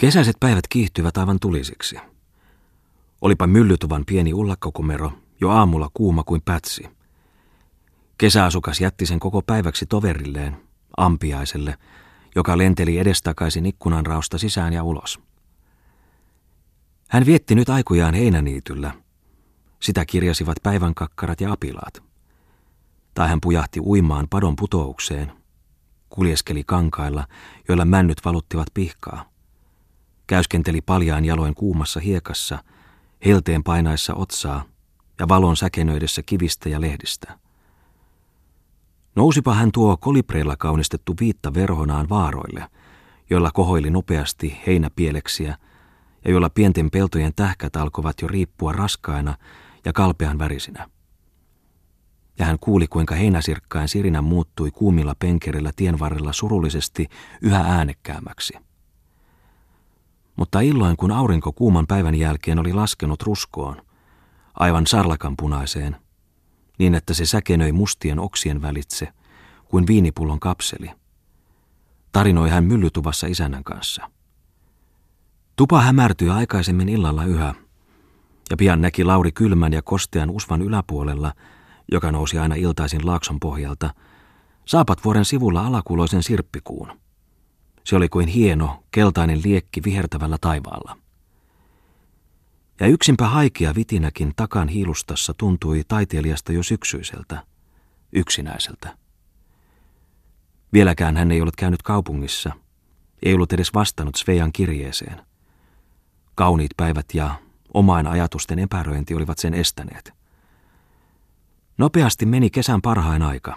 Kesäiset päivät kiihtyvät aivan tulisiksi. Olipa myllytuvan pieni ullakkokumero jo aamulla kuuma kuin pätsi. Kesäasukas jätti sen koko päiväksi toverilleen, ampiaiselle, joka lenteli edestakaisin ikkunan rausta sisään ja ulos. Hän vietti nyt aikujaan heinäniityllä. Sitä kirjasivat päivänkakkarat ja apilaat. Tai hän pujahti uimaan padon putoukseen. Kuljeskeli kankailla, joilla männyt valuttivat pihkaa. Käyskenteli paljaan jaloin kuumassa hiekassa, helteen painaessa otsaa ja valon säkenöidessä kivistä ja lehdistä. Nousipa hän tuo kolibreilla kaunistettu viitta verhonaan vaaroille, joilla kohoili nopeasti heinäpieleksiä ja joilla pienten peltojen tähkät alkoivat jo riippua raskaina ja kalpean värisinä. Ja hän kuuli, kuinka heinäsirkkain sirinä muuttui kuumilla penkerillä tien varrella surullisesti yhä äänekkäämmäksi. Mutta illoin, kun aurinko kuuman päivän jälkeen oli laskenut ruskoon, aivan sarlakan punaiseen, niin että se säkenöi mustien oksien välitse, kuin viinipullon kapseli. Tarinoi hän myllytuvassa isännän kanssa. Tupa hämärtyi aikaisemmin illalla yhä, ja pian näki Lauri kylmän ja kostean usvan yläpuolella, joka nousi aina iltaisin laakson pohjalta, saapat vuoren sivulla alakuloisen sirppikuun. Se oli kuin hieno, keltainen liekki vihertävällä taivaalla. Ja yksinpä haikea vitinäkin takan hiilustassa tuntui taiteilijasta jo syksyiseltä, yksinäiseltä. Vieläkään hän ei ollut käynyt kaupungissa, ei ollut edes vastannut Svejan kirjeeseen. Kauniit päivät ja omain ajatusten epäröinti olivat sen estäneet. Nopeasti meni kesän parhain aika.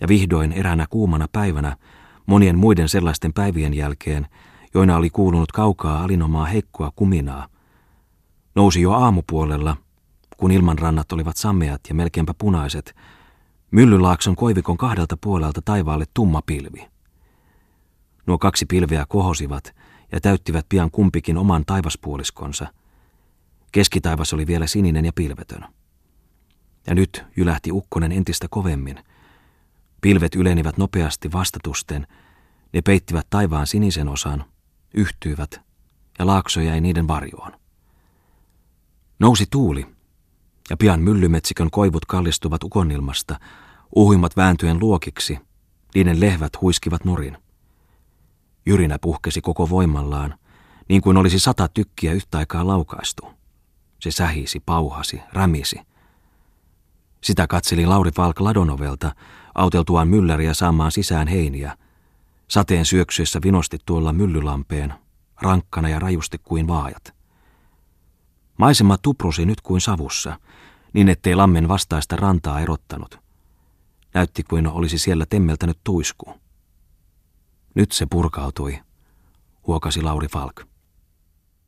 Ja vihdoin eräänä kuumana päivänä, monien muiden sellaisten päivien jälkeen, joina oli kuulunut kaukaa alinomaa heikkoa kuminaa, nousi jo aamupuolella, kun ilmanrannat olivat sammeat ja melkeinpä punaiset, Myllylaakson koivikon kahdelta puolelta taivaalle tumma pilvi. Nuo kaksi pilveä kohosivat ja täyttivät pian kumpikin oman taivaspuoliskonsa. Keskitaivas oli vielä sininen ja pilvetön. Ja nyt jylähti ukkonen entistä kovemmin. Pilvet yleenivät nopeasti vastatusten, ne peittivät taivaan sinisen osan, yhtyivät, ja laakso jäi niiden varjoon. Nousi tuuli, ja pian myllymetsikön koivut kallistuvat ukonnilmasta, uhuimmat vääntyen luokiksi, niiden lehvät huiskivat nurin. Jyrinä puhkesi koko voimallaan, niin kuin olisi sata tykkiä yhtä aikaa laukaistu. Se sähisi, pauhasi, rämisi. Sitä katseli Lauri Falk ladonovelta, auteltuaan mylläriä saamaan sisään heiniä. Sateen syöksyessä vinosti tuolla myllylampeen, rankkana ja rajusti kuin vaajat. Maisema tuprusi nyt kuin savussa, niin ettei lammen vastaista rantaa erottanut. Näytti kuin olisi siellä temmeltänyt tuisku. Nyt se purkautui, huokasi Lauri Falk.